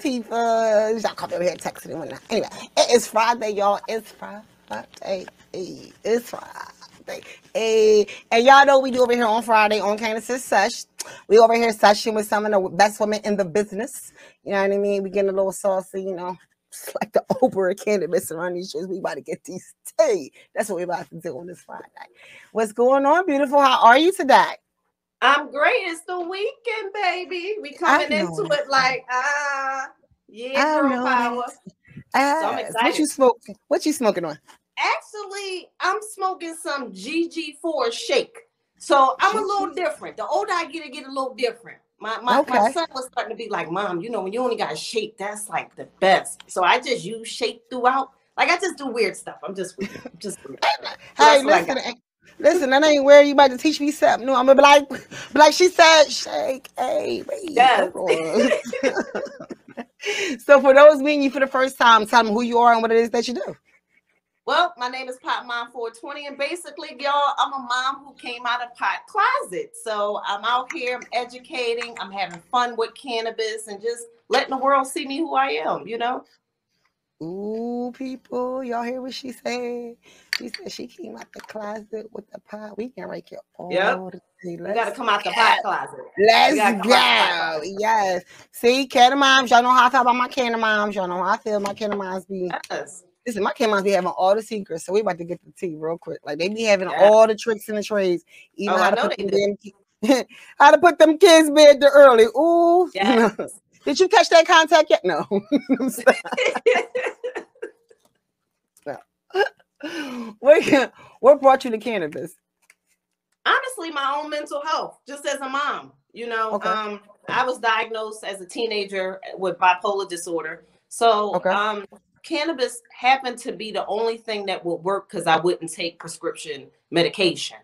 People? Y'all come over here texting and whatnot. Anyway, it is Friday, y'all. It's Friday. It's Friday. And y'all know we do over here on Friday on Candace's Sesh. We over here session with some of the best women in the business. You know what I mean? We getting a little saucy, you know. It's like the Oprah cannabis around these shows. We about to get these tea. That's what we about to do on this Friday. What's going on, beautiful? How are you today? I'm great. It's the weekend, baby. We coming into it like ah, yeah, girl power. Uh, so I'm excited. What you smoking? What you smoking on? Actually, I'm smoking some GG4 shake. So I'm a little different. The older I get, I get a little different. My my, okay. my son was starting to be like, Mom, you know, when you only got shake, that's like the best. So I just use shake throughout. Like I just do weird stuff. I'm just weird. I'm just weird. Hey, listen, listen, that ain't where you about to teach me something new. I'm gonna be like, like she said, shake, hey, baby. Yes. so for those meeting you for the first time, tell them who you are and what it is that you do. Well, my name is Pot Mom 420, and basically, y'all, I'm a mom who came out of pot closet. So I'm out here, I'm educating, I'm having fun with cannabis, and just letting the world see me who I am. You know. Ooh, people, y'all hear what she said? She said she came out the closet with the pot. We can right here all yep. You gotta come out the pot closet. Let's go. Yes. See, candy moms, y'all know how I feel about my candy moms. Y'all know how I feel my candy moms be. Yes Listen, my K-Moms be having all the secrets, so we about to get the tea real quick. Like they be having all the tricks and the trades, even oh, how, to put them how to put them kids bed too early. Ooh, yes. did you catch that contact yet? No. what, what brought you to cannabis? Honestly, my own mental health, just as a mom. You know, okay. um, I was diagnosed as a teenager with bipolar disorder. So okay. um, cannabis happened to be the only thing that would work because I wouldn't take prescription medication.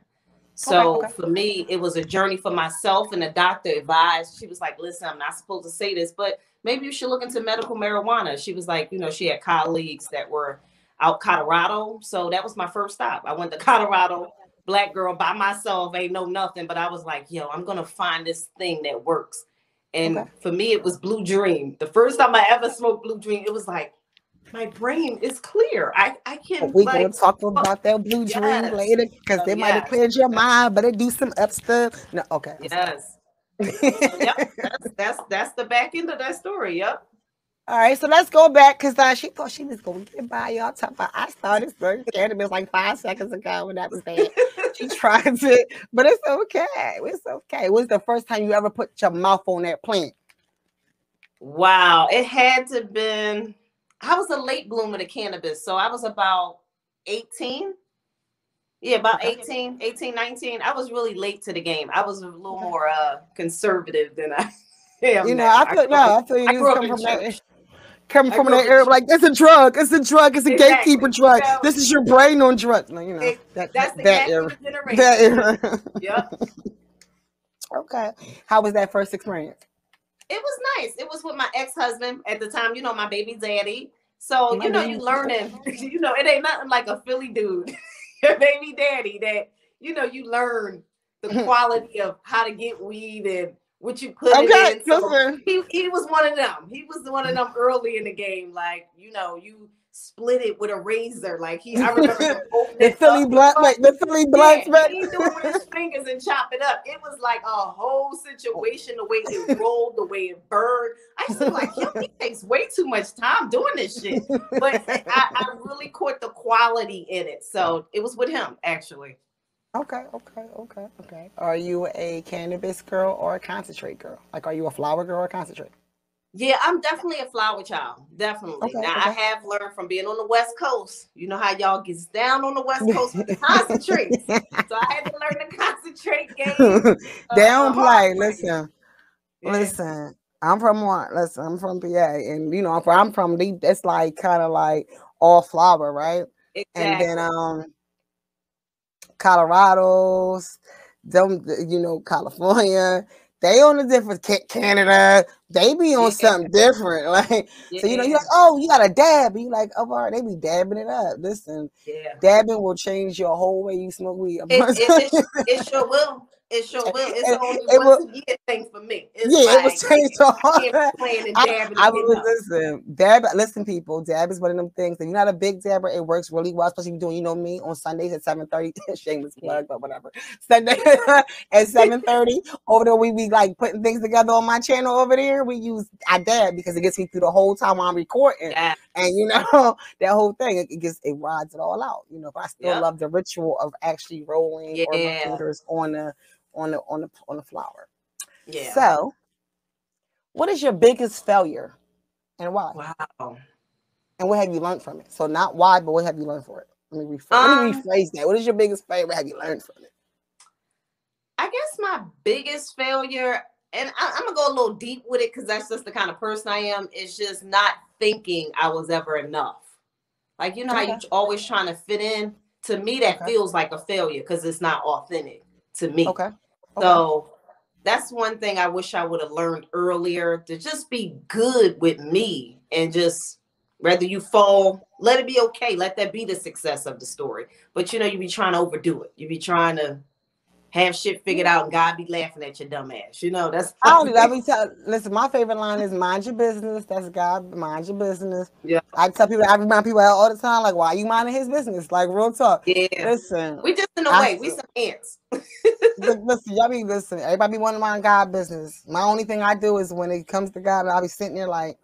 So okay, okay. for me, it was a journey for myself, and the doctor advised. She was like, "Listen, I'm not supposed to say this, but maybe you should look into medical marijuana." She was like, "You know, she had colleagues that were out Colorado, so that was my first stop. I went to Colorado, black girl by myself, ain't know nothing, but I was like, yo, I'm gonna find this thing that works." And okay. for me, it was Blue Dream. The first time I ever smoked Blue Dream, it was like, my brain is clear. I, I can we like, gonna talk about that blue yes. dream later because they yes. might have cleared your mind, but it do some up stuff. No, okay. Yes. yep, that's, that's that's the back end of that story. Yep. All right, so let's go back because uh, she thought she was going to get by y'all. Talk about I started started cannabis like five seconds ago when that was bad. she tried to, but it's okay. It's okay. It was the first time you ever put your mouth on that plant. Wow, it had to been I was a late bloomer to cannabis. So I was about 18. Yeah, about 18, 18, 19. I was really late to the game. I was a little more uh, conservative than I am. You know, now. I feel no, I feel you come from that coming from that area like it's a drug, it's a drug, it's a exactly. gatekeeper drug. This is your brain on drug. You know, it, that, that's that, that era. Generation. That era. yep. okay. How was that first experience? it was nice. It was with my ex-husband at the time, you know, my baby daddy. So, you know, you learning, you know, it ain't nothing like a Philly dude, your baby daddy that, you know, you learn the quality of how to get weed and what you put okay, it in. So he, he was one of them. He was one of them early in the game. Like, you know, you split it with a razor. Like he, I remember the Philly black, like the Philly black. Yeah, he do it with his fingers and chop it up. It was like a whole situation, the way it rolled, the way it burned. I used to like, yo, he takes way too much time doing this shit. But I, I really caught the quality in it, so it was with him actually. Okay, okay, okay, okay. Are you a cannabis girl or a concentrate girl? Like, are you a flower girl or a concentrate? Yeah, I'm definitely a flower child. Definitely. Okay, now okay. I have learned from being on the West Coast. You know how y'all gets down on the West Coast with the concentrates. so I had to learn the concentrate game. Uh, don't play. Listen, yeah. listen. I'm from. Listen, I'm from PA, and you know, I'm from the. It's like kind of like all flower, right? Exactly. And then um, Colorado's, them, you know, California they on a different Canada, they be on yeah. something different. Like yeah. so, you know, you're like, oh, you got a dab. You like, oh, all right, they be dabbing it up. Listen, yeah, dabbing will change your whole way you smoke weed. It, it, it, it sure will. It sure will. It's and, only it once will, a year thing for me. It's yeah, like, it was changed to all playing and. I, I was listen, dab. Listen, people, dab is one of them things. If you're not a big dabber, it works really well, especially if you're doing, you know, me on Sundays at 7:30. Shameless plug, but whatever. Sunday at 7:30. over there, we be like putting things together on my channel over there. We use I dab because it gets me through the whole time while I'm recording. Yeah. And you know, that whole thing, it, it gets it rides it all out. You know, but I still yep. love the ritual of actually rolling yeah. or my fingers on the on the on the on the flower. Yeah. So, what is your biggest failure, and why? Wow. And what have you learned from it? So not why, but what have you learned from it? Let me, rephrase, um, let me rephrase that. What is your biggest failure? What have you learned from it? I guess my biggest failure, and I, am gonna go a little deep with it because that's just the kind of person I am. Is just not thinking I was ever enough. Like you know okay. how you always trying to fit in. To me, that okay. feels like a failure because it's not authentic to me. Okay. So that's one thing I wish I would have learned earlier to just be good with me and just whether you fall, let it be okay. Let that be the success of the story. But you know, you be trying to overdo it. You be trying to have shit figured out and God be laughing at your dumb ass. You know, that's I don't I be tell listen, my favorite line is mind your business. That's God, mind your business. Yeah. I tell people I remind people all the time, like, why are you minding his business? Like real talk. Yeah. Listen. We just in a way, we some ants. listen, y'all be listen, everybody be wanting to mind God business. My only thing I do is when it comes to God, I'll be sitting there like,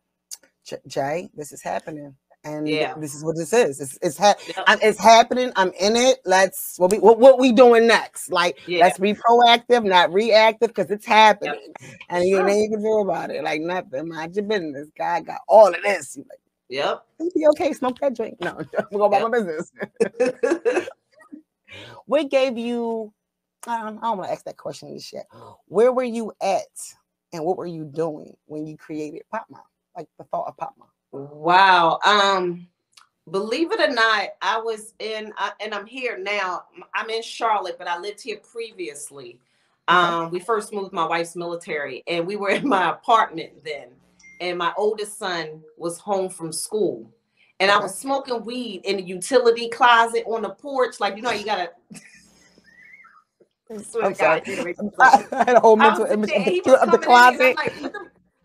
Jay, this is happening and yeah. this is what this is. It's it's, ha- yep. it's happening. I'm in it. Let's what we what, what we doing next? Like yeah. let's be proactive, not reactive, because it's happening, yep. and you ain't you can do about it. Like nothing. Mind your business. God got all of this. Like, yep. Be okay. Smoke that drink. No, I'm going about my business. what gave you? I don't, I don't want to ask that question just yet. Where were you at, and what were you doing when you created Pot Mom? Like the thought of Pot Mom. Wow. Um, believe it or not, I was in, uh, and I'm here now. I'm in Charlotte, but I lived here previously. Um, we first moved my wife's military, and we were in my apartment then. And my oldest son was home from school, and I was smoking weed in the utility closet on the porch. Like you know, you gotta. I, I had a whole mental image of the, of the closet. Like,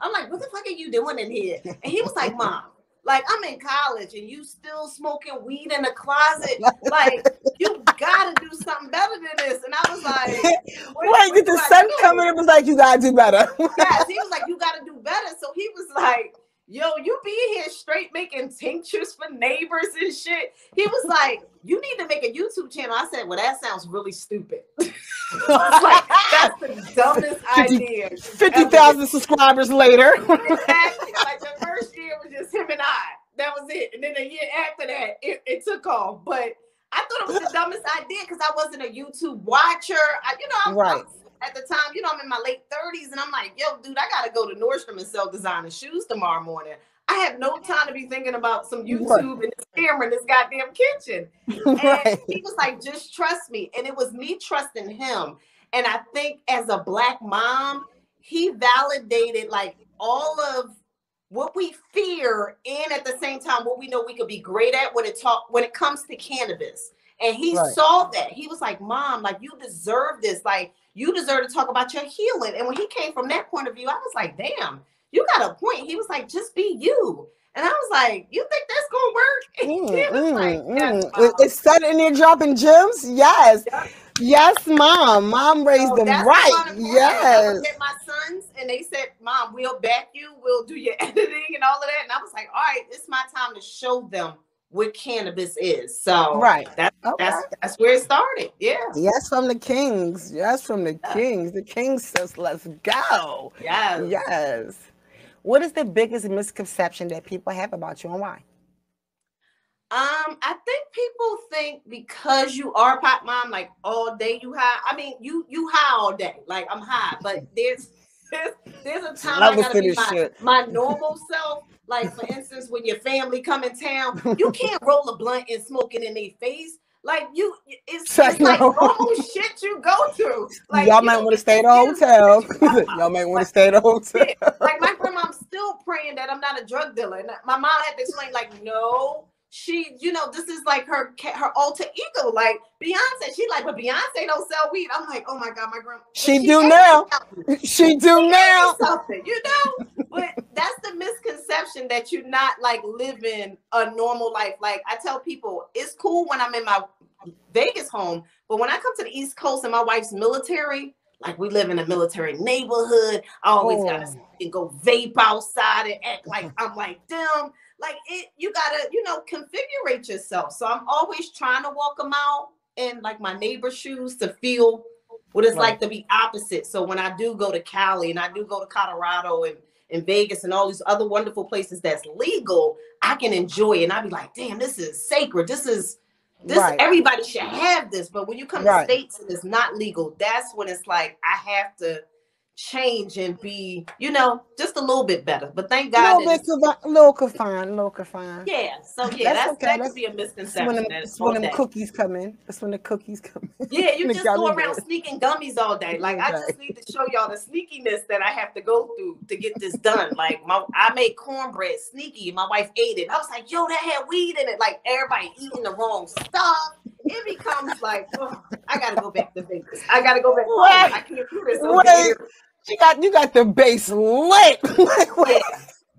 I'm like, what the fuck are you doing in here? And he was like, Mom, like I'm in college and you still smoking weed in the closet. Like you gotta do something better than this. And I was like, Wait, did the sun come in and was like, you gotta do better? yes, he was like, you gotta do better. So he was like, yo, you be here straight making tinctures for neighbors and shit. He was like, you need to make a YouTube channel. I said, well, that sounds really stupid. like, that's the dumbest 50, idea. 50,000 subscribers later. exactly. Like the first year was just him and I. That was it. And then a year after that, it, it took off. But I thought it was the dumbest idea because I wasn't a YouTube watcher. I, you know, I'm, right. I'm at the time, you know, I'm in my late 30s and I'm like, yo, dude, I gotta go to Nordstrom and sell designer shoes tomorrow morning. I have no time to be thinking about some YouTube and this camera in this goddamn kitchen. And right. he was like, just trust me. And it was me trusting him. And I think as a black mom, he validated like all of what we fear and at the same time what we know we could be great at when it talk when it comes to cannabis. And he right. saw that. He was like, Mom, like you deserve this. Like you deserve to talk about your healing. And when he came from that point of view, I was like, damn, you got a point. He was like, just be you. And I was like, you think that's gonna work? Mm, mm, like, yes, mm. it's set in there dropping gems. Yes. Yep. Yes, mom. Mom raised so them right. Yes. Get my sons, and they said, "Mom, we'll back you. We'll do your editing and all of that." And I was like, "All right, it's my time to show them what cannabis is. So right, that's okay. that's that's where it started. Yeah. Yes, from the kings. Yes, from the yeah. kings. The king says, "Let's go." Yes. Yes. What is the biggest misconception that people have about you and why? Um, I think people think because you are pot mom, like all day you high. I mean, you you high all day. Like I'm high, but there's there's, there's a time I, I gotta be my, my normal self like for instance, when your family come in town, you can't roll a blunt and smoke it in their face. Like you, it's, it's like normal shit you go through. Like y'all might want to stay at a hotel. y'all might want to stay at a hotel. like my grandma's still praying that I'm not a drug dealer. And my mom had to explain, like, no, she, you know, this is like her her alter ego. Like Beyonce, she like, but Beyonce don't sell weed. I'm like, oh my god, my grandma. She, she do now. She do she now. Something, you know. but that's the misconception that you're not like living a normal life. Like I tell people, it's cool when I'm in my Vegas home, but when I come to the East Coast and my wife's military, like we live in a military neighborhood. I always oh. gotta go vape outside and act like I'm like them like it you gotta you know configure yourself so i'm always trying to walk them out in like my neighbor's shoes to feel what it's right. like to be opposite so when i do go to cali and i do go to colorado and in Vegas and all these other wonderful places that's legal, I can enjoy it. And I'd be like, damn, this is sacred. This is this right. everybody should have this. But when you come right. to states and it's not legal, that's when it's like I have to change and be, you know, just a little bit better. But thank God, a little bit, confi- little confined, little confined. Yeah, so yeah, that's, that's okay. that that's, could be a misconception. When, them, that's when them cookies come in. That's when the cookies come in. Yeah, you just go around sneaking gummies all day. Like I just need to show y'all the sneakiness that I have to go through to get this done. Like my, I made cornbread sneaky. My wife ate it. I was like, yo, that had weed in it. Like everybody eating the wrong stuff. It becomes like, oh, I gotta go back to Vegas. I gotta go back. Home. I can't do this over here. You got you got the base lit.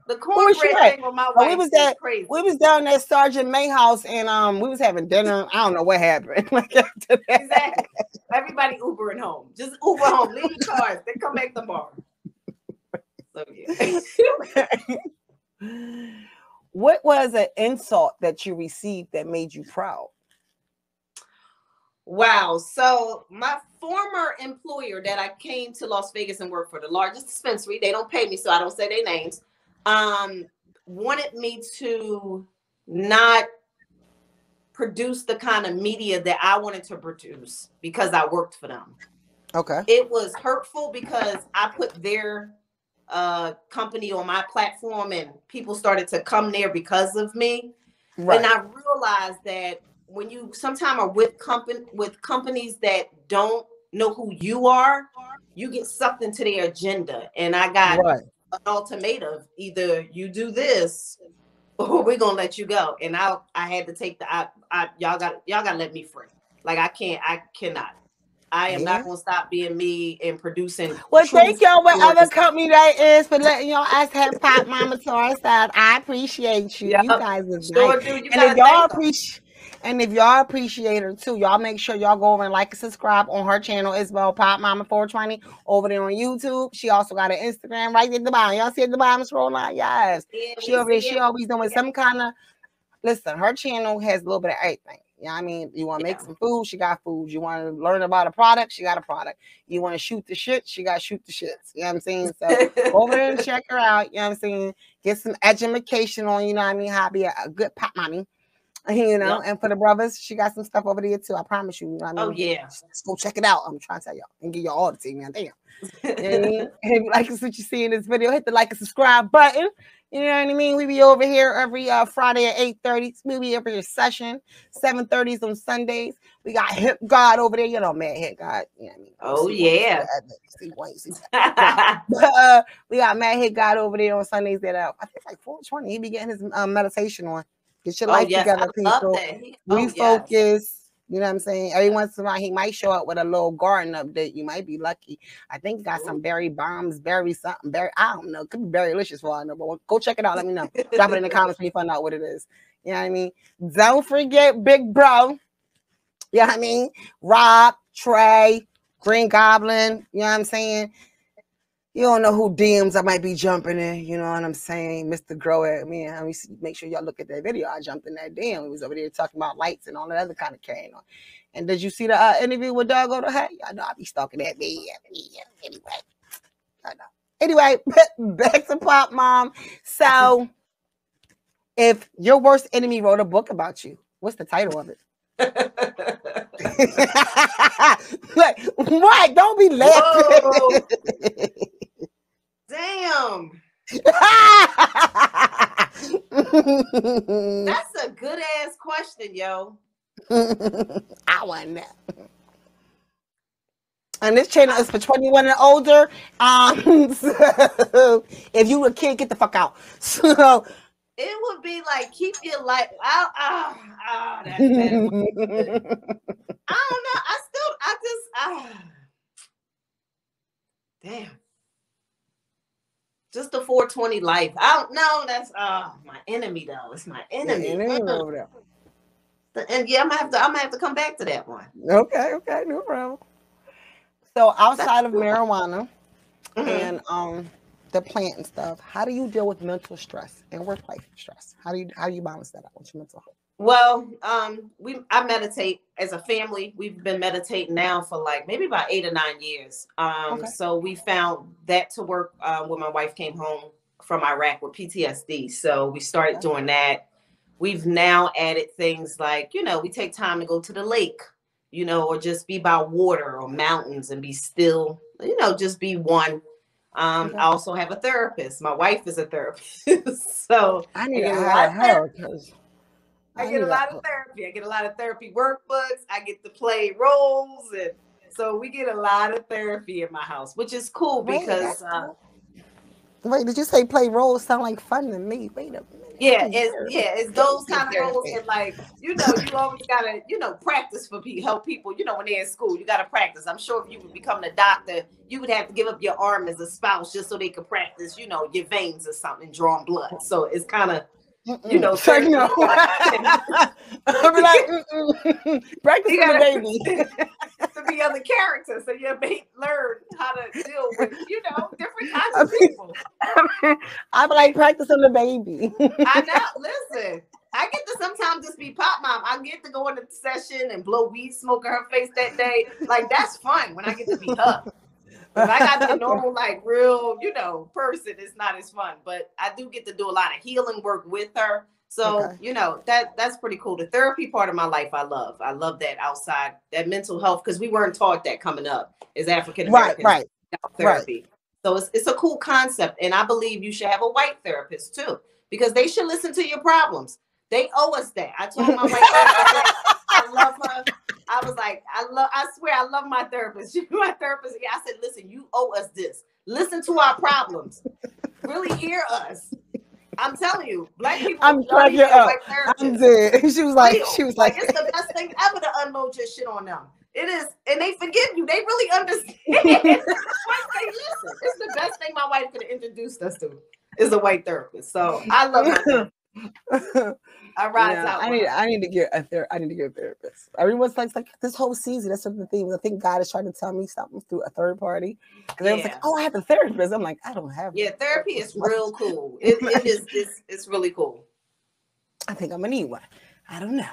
The cornbread thing with my wife we was at, crazy. We was down at Sergeant May house and um we was having dinner. I don't know what happened. like exactly. Everybody Ubering home. Just Uber home. Leave your cars. Then come back tomorrow. So yeah. what was an insult that you received that made you proud? Wow. So my former employer that I came to Las Vegas and worked for, the largest dispensary, they don't pay me, so I don't say their names, um, wanted me to not produce the kind of media that I wanted to produce because I worked for them. Okay. It was hurtful because I put their uh company on my platform and people started to come there because of me. Right. And I realized that when you sometimes are with company with companies that don't know who you are, you get sucked into their agenda. And I got right. an ultimatum: either you do this, or we're gonna let you go. And I I had to take the I, I y'all got y'all gotta let me free. Like I can't I cannot. I am yeah. not gonna stop being me and producing. Well, thank y'all whatever company that is for letting y'all us have Pot Mama to our side. I appreciate you. Yep. You guys are sure great. and if y'all appreciate and if y'all appreciate her too, y'all make sure y'all go over and like and subscribe on her channel, Isabel Pot Mama 420 over there on YouTube. She also got an Instagram right at the bottom. Y'all see at the bottom scroll line? Yes. Yeah, she over there, she always doing yeah. some kind of listen, her channel has a little bit of everything. You know what I mean? You want to make some food, she got food. You want to learn about a product, she got a product. You want to shoot the shit, she got shoot the shits. You know what I'm saying? So over there and check her out. You know what I'm saying? Get some education on, you know what I mean, how to be a, a good pop mommy. you know, yep. and for the brothers, she got some stuff over there too. I promise you. you know I oh, mean? Oh yeah, Let's go check it out. I'm trying to tell y'all and give y'all all the team, man. Damn. and if you like what you see in this video, hit the like and subscribe button. You know what I mean? We be over here every uh, Friday at 8:30. We be every session, 7:30s on Sundays. We got Hip God over there, you know, Mad Hit God. You know what I mean? Oh yeah. See, uh, we got Mad Hit God over there on Sundays at uh, I think like 420. He be getting his um, meditation on. Get your oh, life yes, together, people. Oh, Refocus. Yes. You know what I'm saying? Every once in a while, he might show up with a little garden update. You might be lucky. I think he got some berry bombs, berry something, berry. I don't know. Could be berry delicious for all I know. But go check it out. Let me know. Drop it in the comments when you find out what it is. You know what I mean? Don't forget Big Bro. You know what I mean? Rob, Trey, Green Goblin. You know what I'm saying? You don't know who DMs I might be jumping in. You know what I'm saying? Mr. Grow at me. I mean, make sure y'all look at that video. I jumped in that DM. We was over there talking about lights and all that other kind of carrying on. And did you see the uh, interview with Doug Go to Hey? I know I be stalking that me. Anyway, I know. Anyway, back to Pot Mom. So, if your worst enemy wrote a book about you, what's the title of it? like, what? Don't be laughing. Damn. That's a good ass question, yo. I want that. And this channel is for 21 and older. Um, so if you a kid, get the fuck out. So it would be like keep your life out. Oh, oh, that's bad. I don't know. I still, I just, ah, damn. Just the 420 life. I don't know. That's oh my enemy though. It's my enemy. enemy mm. And yeah, I'm gonna have to. I'm gonna have to come back to that one. Okay. Okay. No problem. So outside of marijuana mm-hmm. and um the plant and stuff, how do you deal with mental stress and work-life stress? How do you how do you balance that out with your mental health? Well, um, we I meditate as a family. We've been meditating now for like maybe about eight or nine years. Um, okay. so we found that to work uh, when my wife came home from Iraq with PTSD. So we started okay. doing that. We've now added things like, you know, we take time to go to the lake you know, or just be by water or mountains and be still, you know, just be one. Um, I also have a therapist. My wife is a therapist. so I need to hire her because I, get a lot of therapy. I get a lot of therapy workbooks. I get to play roles and so we get a lot of therapy in my house, which is cool because uh, Wait, did you say play roles sound like fun to me? Wait a minute. Yeah, it's yeah, it's those kind of roles and like you know, you always gotta, you know, practice for people, help people, you know, when they're in school, you gotta practice. I'm sure if you were becoming a doctor, you would have to give up your arm as a spouse just so they could practice, you know, your veins or something, drawing blood. So it's kind of you know, certain, no. I'll be like, practice you gotta, baby. to be other characters, so you may learn how to deal with, you know, different kinds of people. I'm like practicing the baby. I know. Listen, I get to sometimes just be pot mom. I get to go in the session and blow weed smoke in her face that day. Like that's fun when I get to be her. If I got the normal, like real, you know, person, it's not as fun. But I do get to do a lot of healing work with her. So, okay. you know, that that's pretty cool. The therapy part of my life I love. I love that outside, that mental health, because we weren't taught that coming up as African Americans. Right, right. Therapy. Right. So it's it's a cool concept. And I believe you should have a white therapist too, because they should listen to your problems. They owe us that. I told my white therapist, I love her. I was like, I love, I swear, I love my therapist. My therapist. Yeah, I said, listen, you owe us this. Listen to our problems. really hear us. I'm telling you, black people. I'm cracking up. I'm dead. She was like, Real. she was like, like, it's the best thing ever to unload your shit on them. It is, and they forgive you. They really understand. It's the best thing my wife could have introduced us to is a white therapist. So I love her. Yeah. I need I need to get a ther- I need to get a therapist. Everyone's like like this whole season. That's what the thing. I think God is trying to tell me something through a third party. Because yeah. I was like, oh, I have a therapist. I'm like, I don't have. Yeah, therapy is real cool. It, it is. It's, it's really cool. I think I'm gonna need one. I don't know.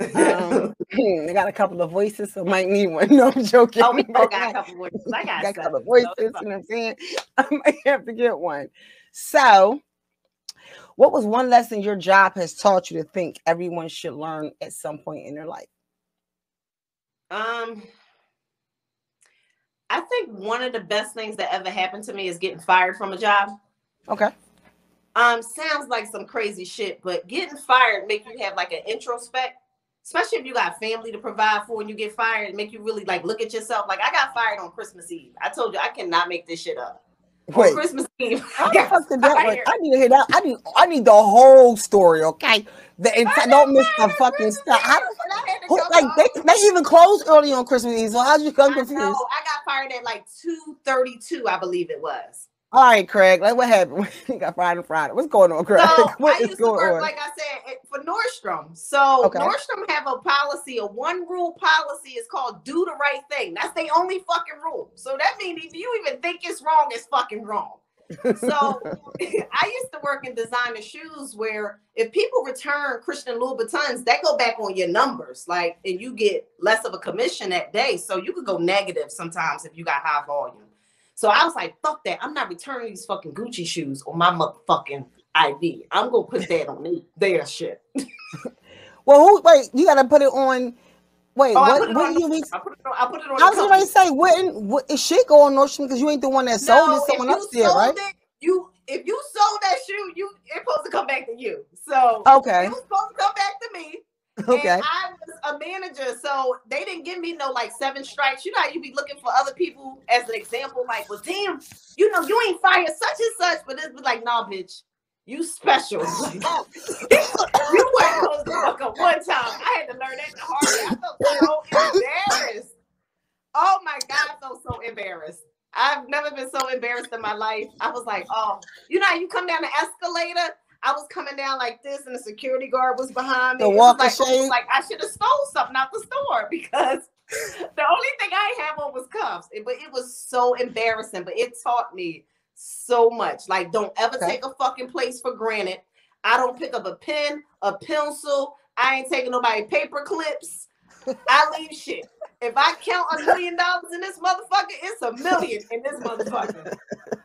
um, I got a couple of voices, so might need one. No, I'm joking. Oh, we got a couple of voices. I got, got a couple of voices. you know what I'm saying? I might have to get one. So what was one lesson your job has taught you to think everyone should learn at some point in their life? Um, I think one of the best things that ever happened to me is getting fired from a job. Okay. Um, sounds like some crazy shit, but getting fired make you have like an introspect, especially if you got family to provide for and you get fired, make you really like look at yourself. Like I got fired on Christmas Eve. I told you I cannot make this shit up. Wait, Christmas Eve. How the fuck did that work? I need to hear that. I need I need the whole story, okay? The don't miss the fucking stuff. who, like they, they even closed early on Christmas Eve. So how'd you come confused? I, I got fired at like two thirty two, I believe it was. All right, Craig. Like, what happened? you got Friday, Friday. What's going on, Craig? So what I used to work, on? like I said, for Nordstrom. So okay. Nordstrom have a policy, a one rule policy is called "do the right thing." That's the only fucking rule. So that means if you even think it's wrong, it's fucking wrong. So I used to work in designer shoes where if people return Christian Louboutins, they go back on your numbers, like, and you get less of a commission that day. So you could go negative sometimes if you got high volume. So I was like, fuck that. I'm not returning these fucking Gucci shoes on my motherfucking ID. I'm gonna put that on me. Their shit. well, who wait, you gotta put it on. Wait, oh, what? What you mean? I put it on. I, put it on I was going to say, wouldn't what, it should go on Nordstrom because you ain't the one that sold no, it. Someone else did, right? It, you if you sold that shoe, you it's supposed to come back to you. So okay, it was supposed to come back to me. Okay. And I was a manager, so they didn't give me no like seven strikes. You know how you be looking for other people as an example, like, well, damn, you know, you ain't fired such and such, but this was like, nah, bitch, you special. You weren't supposed to fuck up one time. I had to learn that the hard way. I felt so embarrassed. Oh my God, I felt so embarrassed. I've never been so embarrassed in my life. I was like, oh, you know, you come down the escalator. I was coming down like this, and the security guard was behind me. The walk like, shame. like I should have stole something out the store because the only thing I have on was cuffs. It, but it was so embarrassing. But it taught me so much. Like, don't ever okay. take a fucking place for granted. I don't pick up a pen, a pencil. I ain't taking nobody paper clips. I leave shit. If I count a million dollars in this motherfucker, it's a million in this motherfucker.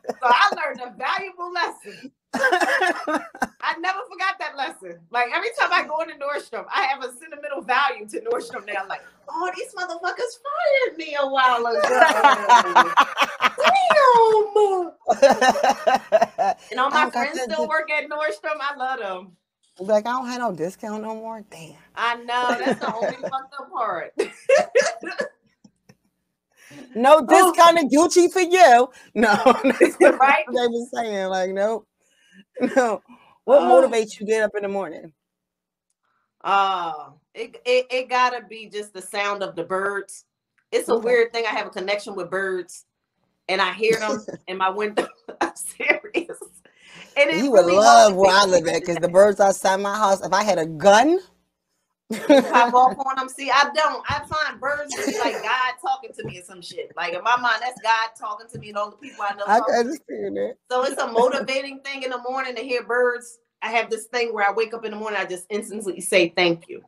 So I learned a valuable lesson. I never forgot that lesson. Like every time I go into Nordstrom, I have a sentimental value to Nordstrom now. I'm Like, oh, these motherfuckers fired me a while ago. Damn. and all my oh, friends still work at Nordstrom. I love them. Like I don't have no discount no more. Damn. I know that's the only fucked up part. no discount oh. Gucci for you. No, right? They were saying like, nope, no. What oh. motivates you get up in the morning? Uh, it, it it gotta be just the sound of the birds. It's a okay. weird thing. I have a connection with birds, and I hear them in my window. I'm serious. And you would really love where I live at because the birds outside my house. If I had a gun, I walk on them. See, I don't. I find birds to be like God talking to me or some shit. Like in my mind, that's God talking to me and all the people I know. I understand it. So it's a motivating thing in the morning to hear birds. I have this thing where I wake up in the morning, I just instantly say thank you.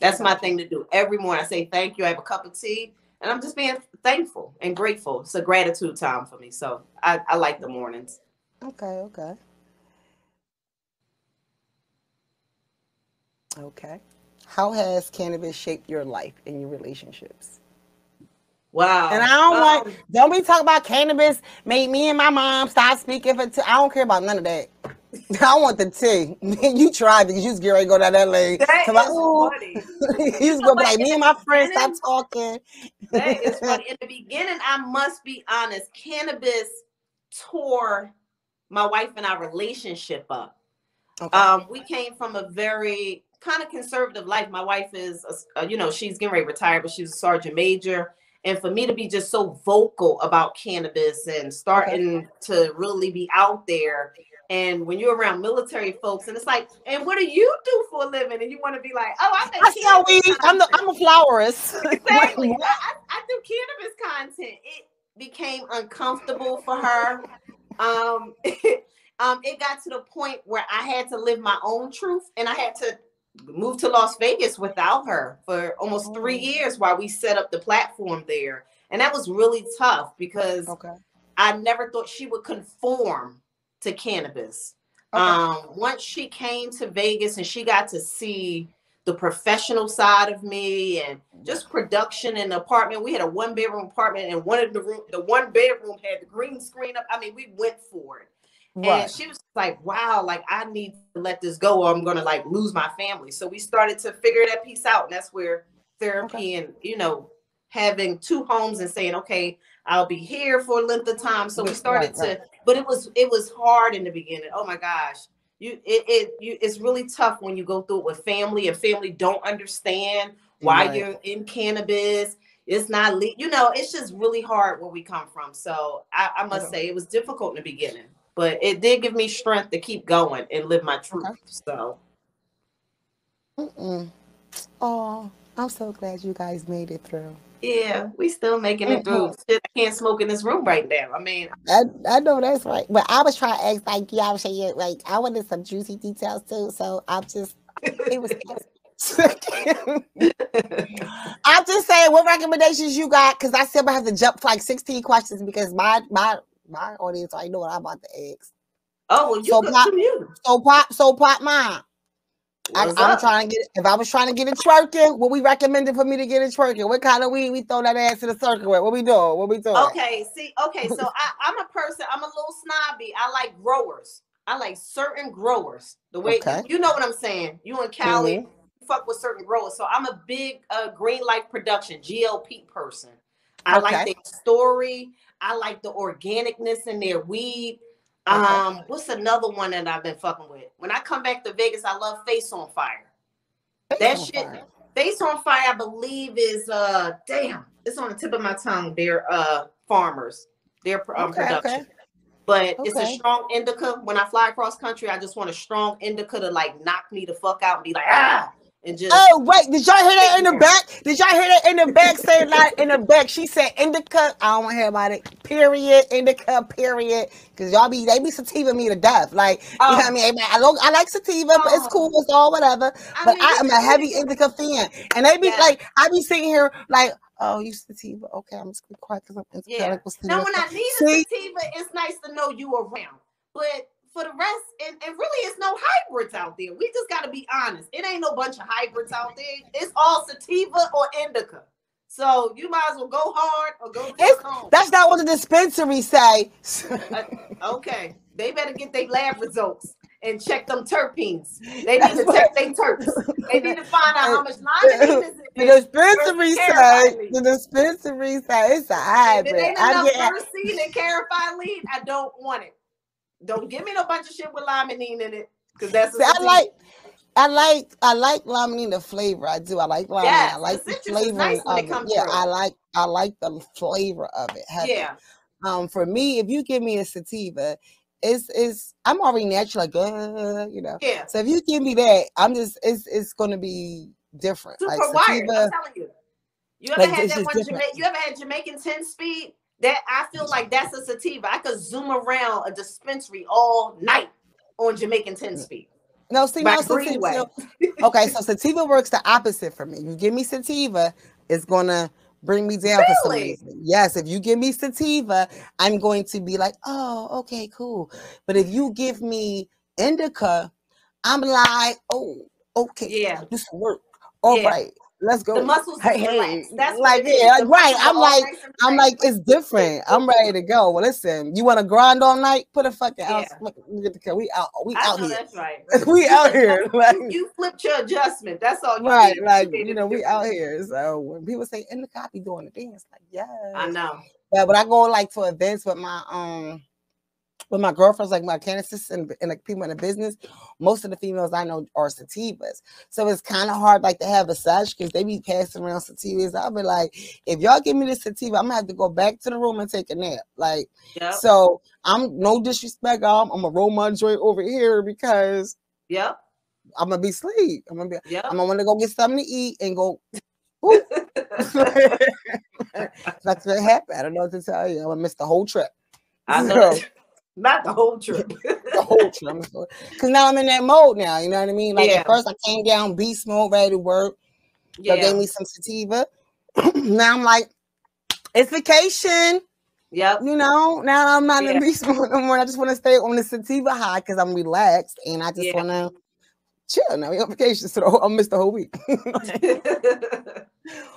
That's my thing to do every morning. I say thank you. I have a cup of tea, and I'm just being thankful and grateful. It's a gratitude time for me. So I, I like the mornings. Okay. Okay. Okay. How has cannabis shaped your life and your relationships? Wow. And I don't um, like, don't be talking about cannabis made me and my mom stop speaking for, t- I don't care about none of that. I want the tea. you tried because you was getting ready to go down that lane. That so is like, funny. you was going like, me and my friends stop talking. that is funny. In the beginning, I must be honest, cannabis tore my wife and our relationship up. Okay. Um, we came from a very kind of conservative life. My wife is, a, a, you know, she's getting ready to retire, but she's a sergeant major. And for me to be just so vocal about cannabis and starting okay. to really be out there. And when you're around military folks, and it's like, and what do you do for a living? And you want to be like, oh, I'm I sell weed. I'm the, I'm a florist. exactly. I, I, I do cannabis content. It became uncomfortable for her. Um, um, it got to the point where I had to live my own truth, and I had to moved to Las Vegas without her for almost three years while we set up the platform there. And that was really tough because okay. I never thought she would conform to cannabis. Okay. Um, once she came to Vegas and she got to see the professional side of me and just production in the apartment. We had a one bedroom apartment and one of the room, the one bedroom had the green screen up. I mean, we went for it. Right. And she was like, wow, like I need to let this go or I'm gonna like lose my family. So we started to figure that piece out. And that's where therapy okay. and you know, having two homes and saying, okay, I'll be here for a length of time. So we started right, right. to, but it was it was hard in the beginning. Oh my gosh. You it, it you it's really tough when you go through it with family and family don't understand why you're in cannabis it's not le- you know it's just really hard where we come from so i, I must say it was difficult in the beginning but it did give me strength to keep going and live my truth. Okay. So. Mm-mm. Oh, I'm so glad you guys made it through. Yeah, we still making it through. Shit, I can't smoke in this room right now. I mean, I, I know that's right. But I was trying to ask, like, y'all saying, like, I wanted some juicy details too. So I'm just, it was. I'm just saying, what recommendations you got? Because I still have to jump like 16 questions because my my my audience I know what I'm about to ask. Oh, well, you so pop, so pop, so pop mine. I, am trying to get. If I was trying to get a twerking, what we recommended for me to get a twerking? What kind of weed we throw that ass in the circle with? What we doing? What we doing? Okay, see, okay, so I, I'm a person. I'm a little snobby. I like growers. I like certain growers. The way okay. you know what I'm saying. You in Cali, mm-hmm. fuck with certain growers. So I'm a big uh, Green Life Production GLP person. I okay. like their story. I like the organicness in their weed. Okay. Um, what's another one that I've been fucking with? When I come back to Vegas, I love Face on Fire. Face that on shit, fire. Face on Fire, I believe is uh damn, it's on the tip of my tongue. They're uh farmers, their um, okay, production. Okay. But okay. it's a strong indica. When I fly across country, I just want a strong indica to like knock me the fuck out and be like, ah, and just oh wait did y'all hear that in the back did y'all hear that in the back say like in the back she said indica i don't want to hear about it period indica period because y'all be they be sativa me to death like oh. you know what i oh. mean i, don't, I like sativa oh. but it's cool it's all whatever oh. I but mean, i am a heavy indica fan and they be yeah. like i be sitting here like Oh, you sativa. Okay, I'm just quiet because I'm yeah. Now, when I need a sativa, it's nice to know you around. But for the rest, and, and really, it's no hybrids out there. We just got to be honest. It ain't no bunch of hybrids out there. It's all sativa or indica. So you might as well go hard or go home. That's not what the dispensary say. uh, okay, they better get their lab results and check them terpenes. They need to check their terps. They need to find out how much limonene is in The dispensary say the dispensary say it's a hybrid. It ain't enough myrcene and carotene, I don't want it. Don't give me no bunch of shit with limonene in it. Cause that's See, I like I like I like limonene the flavor. I do. I like limonene. Yes, I like the, the flavor nice of it. Yeah, through. I like I like the flavor of it. Yeah. Um, for me, if you give me a sativa, it's it's I'm already natural, like uh, you know. Yeah. So if you give me that, I'm just it's it's gonna be different. Super like sativa, I'm telling you. You ever like, had that one Jama- you ever had Jamaican 10 speed? That I feel like that's a sativa. I could zoom around a dispensary all night on Jamaican 10 mm. speed. No, see, no, sativa, okay, so sativa works the opposite for me. You give me sativa, it's gonna bring me down really? for some reason. Yes, if you give me sativa, I'm going to be like, oh, okay, cool. But if you give me indica, I'm like, oh, okay, yeah, this work. All yeah. right. Let's go. The muscles hey, hey. That's like yeah, right. I'm like, nice I'm like, it's different. I'm ready to go. Well, listen, you want to grind all night? Put a fucking yeah. Look, look the, we out. We I out here. That's right. we out here. Like, you flipped your adjustment. That's all. You right. Need. Like you know, we out here. So when people say in the copy doing the dance, like yeah, I know. But when I go like to events with my um with my girlfriends, like my candidates and, and like people in the business, most of the females I know are sativas. So it's kind of hard like to have a sesh because they be passing around sativas. I'll be like, if y'all give me this sativa, I'm gonna have to go back to the room and take a nap. Like, yep. so I'm no disrespect. I'm, I'm gonna roll my joint over here because yep. I'm gonna be asleep. I'm gonna be. Yep. I'm gonna want to go get something to eat and go. That's what happened. I don't know what to tell you. I'm gonna miss the whole trip. I know. So, not the whole trip. the whole trip. Because now I'm in that mode now. You know what I mean? Like yeah. at first I came down beast mode, ready to work. Yeah. gave me some sativa. now I'm like, it's vacation. Yep. You know, now I'm not yeah. in beast mode no more. I just want to stay on the sativa high because I'm relaxed and I just yeah. want to chill. Now we on vacation, so I'll miss the whole week.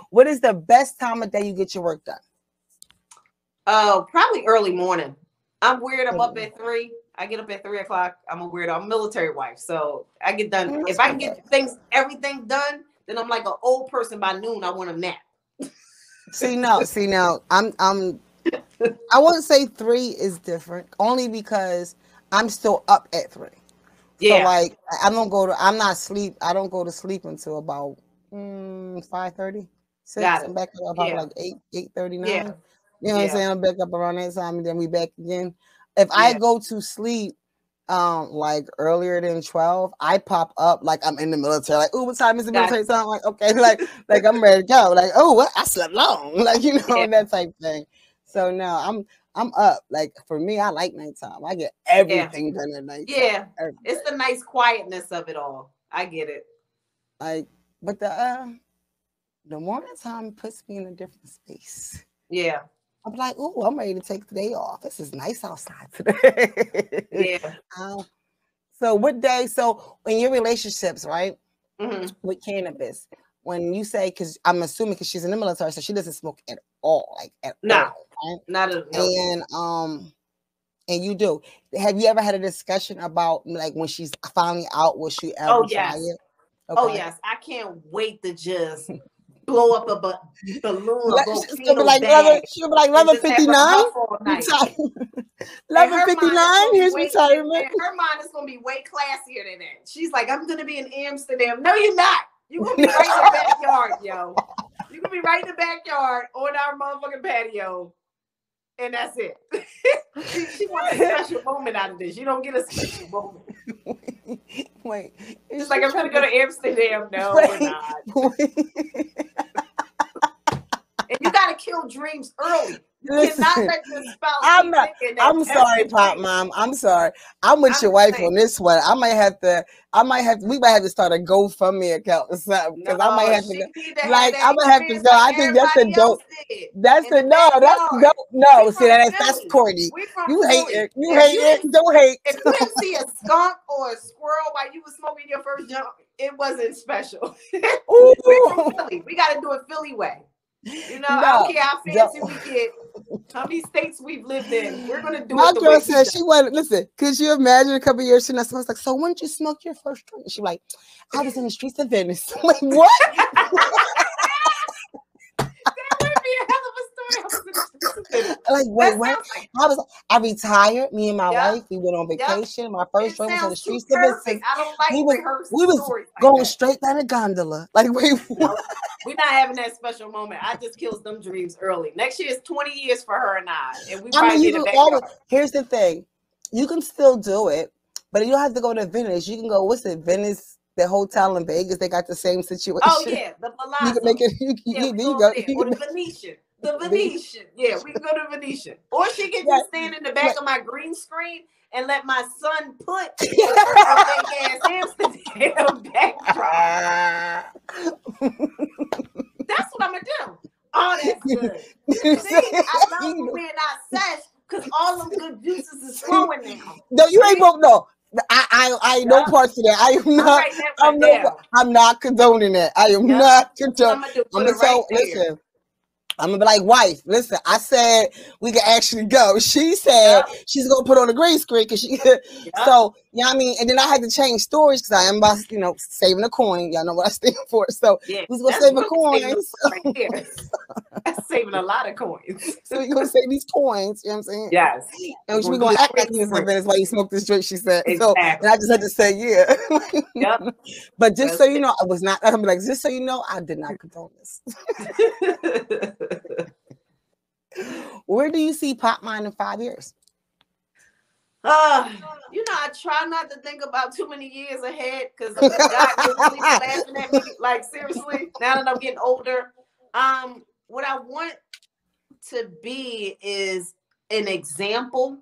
what is the best time of day you get your work done? Oh, uh, probably early morning. I'm weird. I'm up at three. I get up at three o'clock. I'm a weird. I'm a military wife, so I get done. If I can get things, everything done, then I'm like an old person by noon. I want a nap. see now, see now, I'm I'm. I wouldn't say three is different, only because I'm still up at three. Yeah. So like I don't go to. I'm not sleep. I don't go to sleep until about mm, five thirty. Six. I'm back up about yeah. like eight eight thirty nine. Yeah. You know yeah. what I'm saying? I'm back up around that time and then we back again. If yeah. I go to sleep um like earlier than 12, I pop up like I'm in the military, like, oh, what time is the military time? I'm like, okay, like like I'm ready to go. Like, oh what I slept long, like you know, yeah. that type thing. So now I'm I'm up. Like for me, I like nighttime. I get everything yeah. done at night. Yeah, everything. it's the nice quietness of it all. I get it. Like, but the uh the morning time puts me in a different space. Yeah. I'm like, oh, I'm ready to take the day off. This is nice outside today. yeah. Um, so what day? So in your relationships, right, mm-hmm. with cannabis, when you say, because I'm assuming because she's in the military, so she doesn't smoke at all, like at no, all, right? not at all. And um, and you do. Have you ever had a discussion about like when she's finally out? Will she ever oh, yes. try it? Okay. Oh yes, I can't wait to just blow up a b- balloon. she'll be like level. She'll be like level fifty nine. Level fifty nine. Here's retirement. Her mind is gonna be way classier than that. She's like, I'm gonna be in Amsterdam. No, you're not. You're gonna be right in the backyard, yo. You're gonna be right in the backyard on our motherfucking patio. And that's it. she, she wants a special moment out of this. You don't get a special moment. Wait. It's like I'm gonna go to Amsterdam. No, we're not. and you gotta kill dreams early. Listen, I'm not. I'm sorry, Pot Mom. I'm sorry. I'm with I'm your wife saying. on this one. I might have to. I might have. We might have to start a GoFundMe account or something because no, I might have to. Go, like I'm gonna have to go. I think that's a dope. That's a no. That's dope. No, see that's that's corny. You hate it. You hate it. Don't hate. If you didn't see a skunk or a squirrel while you were smoking your first joint, it wasn't special. we from Philly. We got to do it Philly way. You know, no, I don't care how fancy no. we get, how many states we've lived in. We're gonna do My it. My girl said she wanted listen, could you imagine a couple years from now someone's like, So when did you smoke your first joint? She like, I was in the streets of Venice. I'm like, what? like wait, wait. Like, I was I retired. Me and my yep. wife, we went on vacation. Yep. My first trip was on the streets of Venice. I don't like we was, we was going straight down the gondola. Like wait, what? we're not having that special moment. I just killed them dreams early. Next year is 20 years for her and I. And we I mean, you can always, here's the thing. You can still do it, but you don't have to go to Venice. You can go, what's it, Venice? The hotel in Vegas, they got the same oh, situation. Oh yeah, the Palazzo. You can make it. You, yeah, you, you go. You or the Venetian. The Venetian. Yeah, we can go to Venetian. Or she can just stand in the back of my green screen and let my son put a big ass Amsterdam backdrop. That's what I'm gonna do. Oh, that's good. See, I love wearing our sash because all them good juices is flowing now. No, you ain't broke. No, I I I yeah. no parts of that. I am not. Right I'm, no, I'm not condoning that. I am yeah. not condoning. I'm gonna, tell. Right listen, I'm gonna be like, wife, listen, I said we can actually go. She said yeah. she's gonna put on a green screen because she yeah. so you know I mean? And then I had to change stories because I am about, you know, saving a coin. Y'all know what I stand for. So yeah, we gonna save a coin. Right that's saving a lot of coins. so we're gonna save these coins, you know what I'm saying? Yes. And we're gonna act like this minutes while you smoke this drink, she said. Exactly. So and I just had to say, yeah. yep. But just that's so you know, I was not I'm like, just so you know, I did not condone this. Where do you see Pot Mom in five years? Uh, you know, I try not to think about too many years ahead because God is really laughing at me. Like seriously, now that I'm getting older, um, what I want to be is an example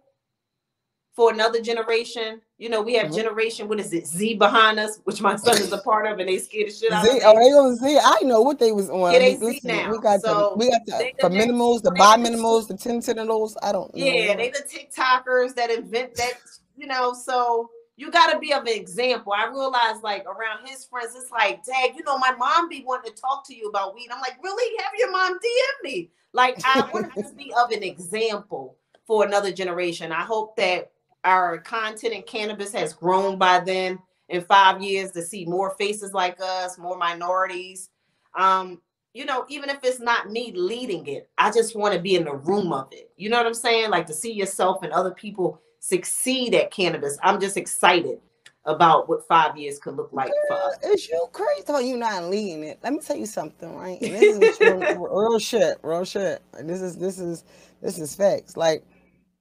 for another generation. You know, we have mm-hmm. generation, what is it, Z behind us, which my son is a part of, and they scared the shit out Z, of me. Oh, they Z. I know what they was on. Yeah, they Z now. We got so the, we got the for minimals, the buy minimals, the ten tentinals. I don't know. Yeah, they the TikTokers that invent that, you know, so you got to be of an example. I realize, like around his friends, it's like, Dad, you know, my mom be wanting to talk to you about weed. I'm like, really? Have your mom DM me? Like, I want to be of an example for another generation. I hope that our content in cannabis has grown by then in five years to see more faces like us, more minorities. Um, you know, even if it's not me leading it, I just want to be in the room of it. You know what I'm saying? Like to see yourself and other people succeed at cannabis. I'm just excited about what five years could look like for us. It's you crazy about you not leading it. Let me tell you something, right? And this is real, real shit, real shit. This is this is this is facts. Like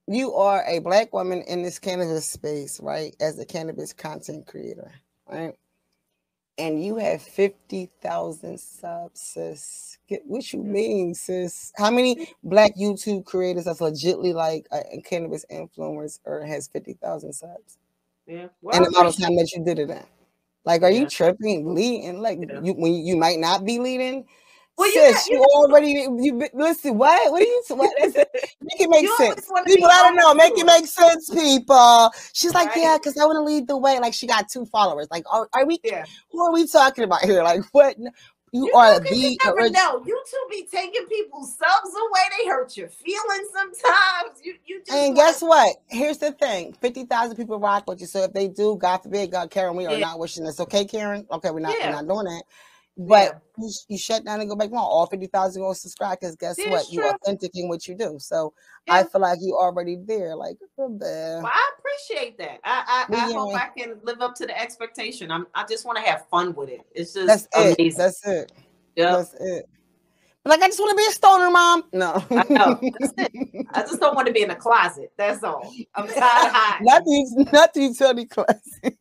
you are a black woman in this cannabis space, right? As a cannabis content creator, right? And you have 50,000 subs, sis. what you mm. mean, sis? How many black YouTube creators that's legitly like a, cannabis influencer or has 50,000 subs? Yeah. Well, and the amount of time that you did it in. Like, are yeah. you tripping, leading? Like, yeah. you, when you might not be leading, well, Sis, you, you already you listen. What? What are you? What is it? Make it make sense. People, I don't know. Make it make sense, people. She's like, right? yeah, because I want to lead the way. Like she got two followers. Like, are, are we? Yeah. Who are we talking about here? Like, what? You, you are the you never know. YouTube be taking people's subs away. They hurt your feelings sometimes. You you just And guess what? Here's the thing. 50,000 people rock with you. So if they do, God forbid, God Karen, we are yeah. not wishing this. Okay, Karen? Okay, we're not yeah. we're not doing that. But yeah. you, you, shut down and go back on. All 50,000 go subscribe because guess what? You're authentic in what you do. So yeah. I feel like you already there. Like. Well, I appreciate that. I, I, I yeah. hope I can live up to the expectation. I'm, I just want to have fun with it. It's just That's amazing. It. That's it. Yeah. That's it. But like, I just want to be a stoner mom. No. I know. I just don't want to be in a closet. That's all. I'm tired of hiding. Not the, not the utility closet.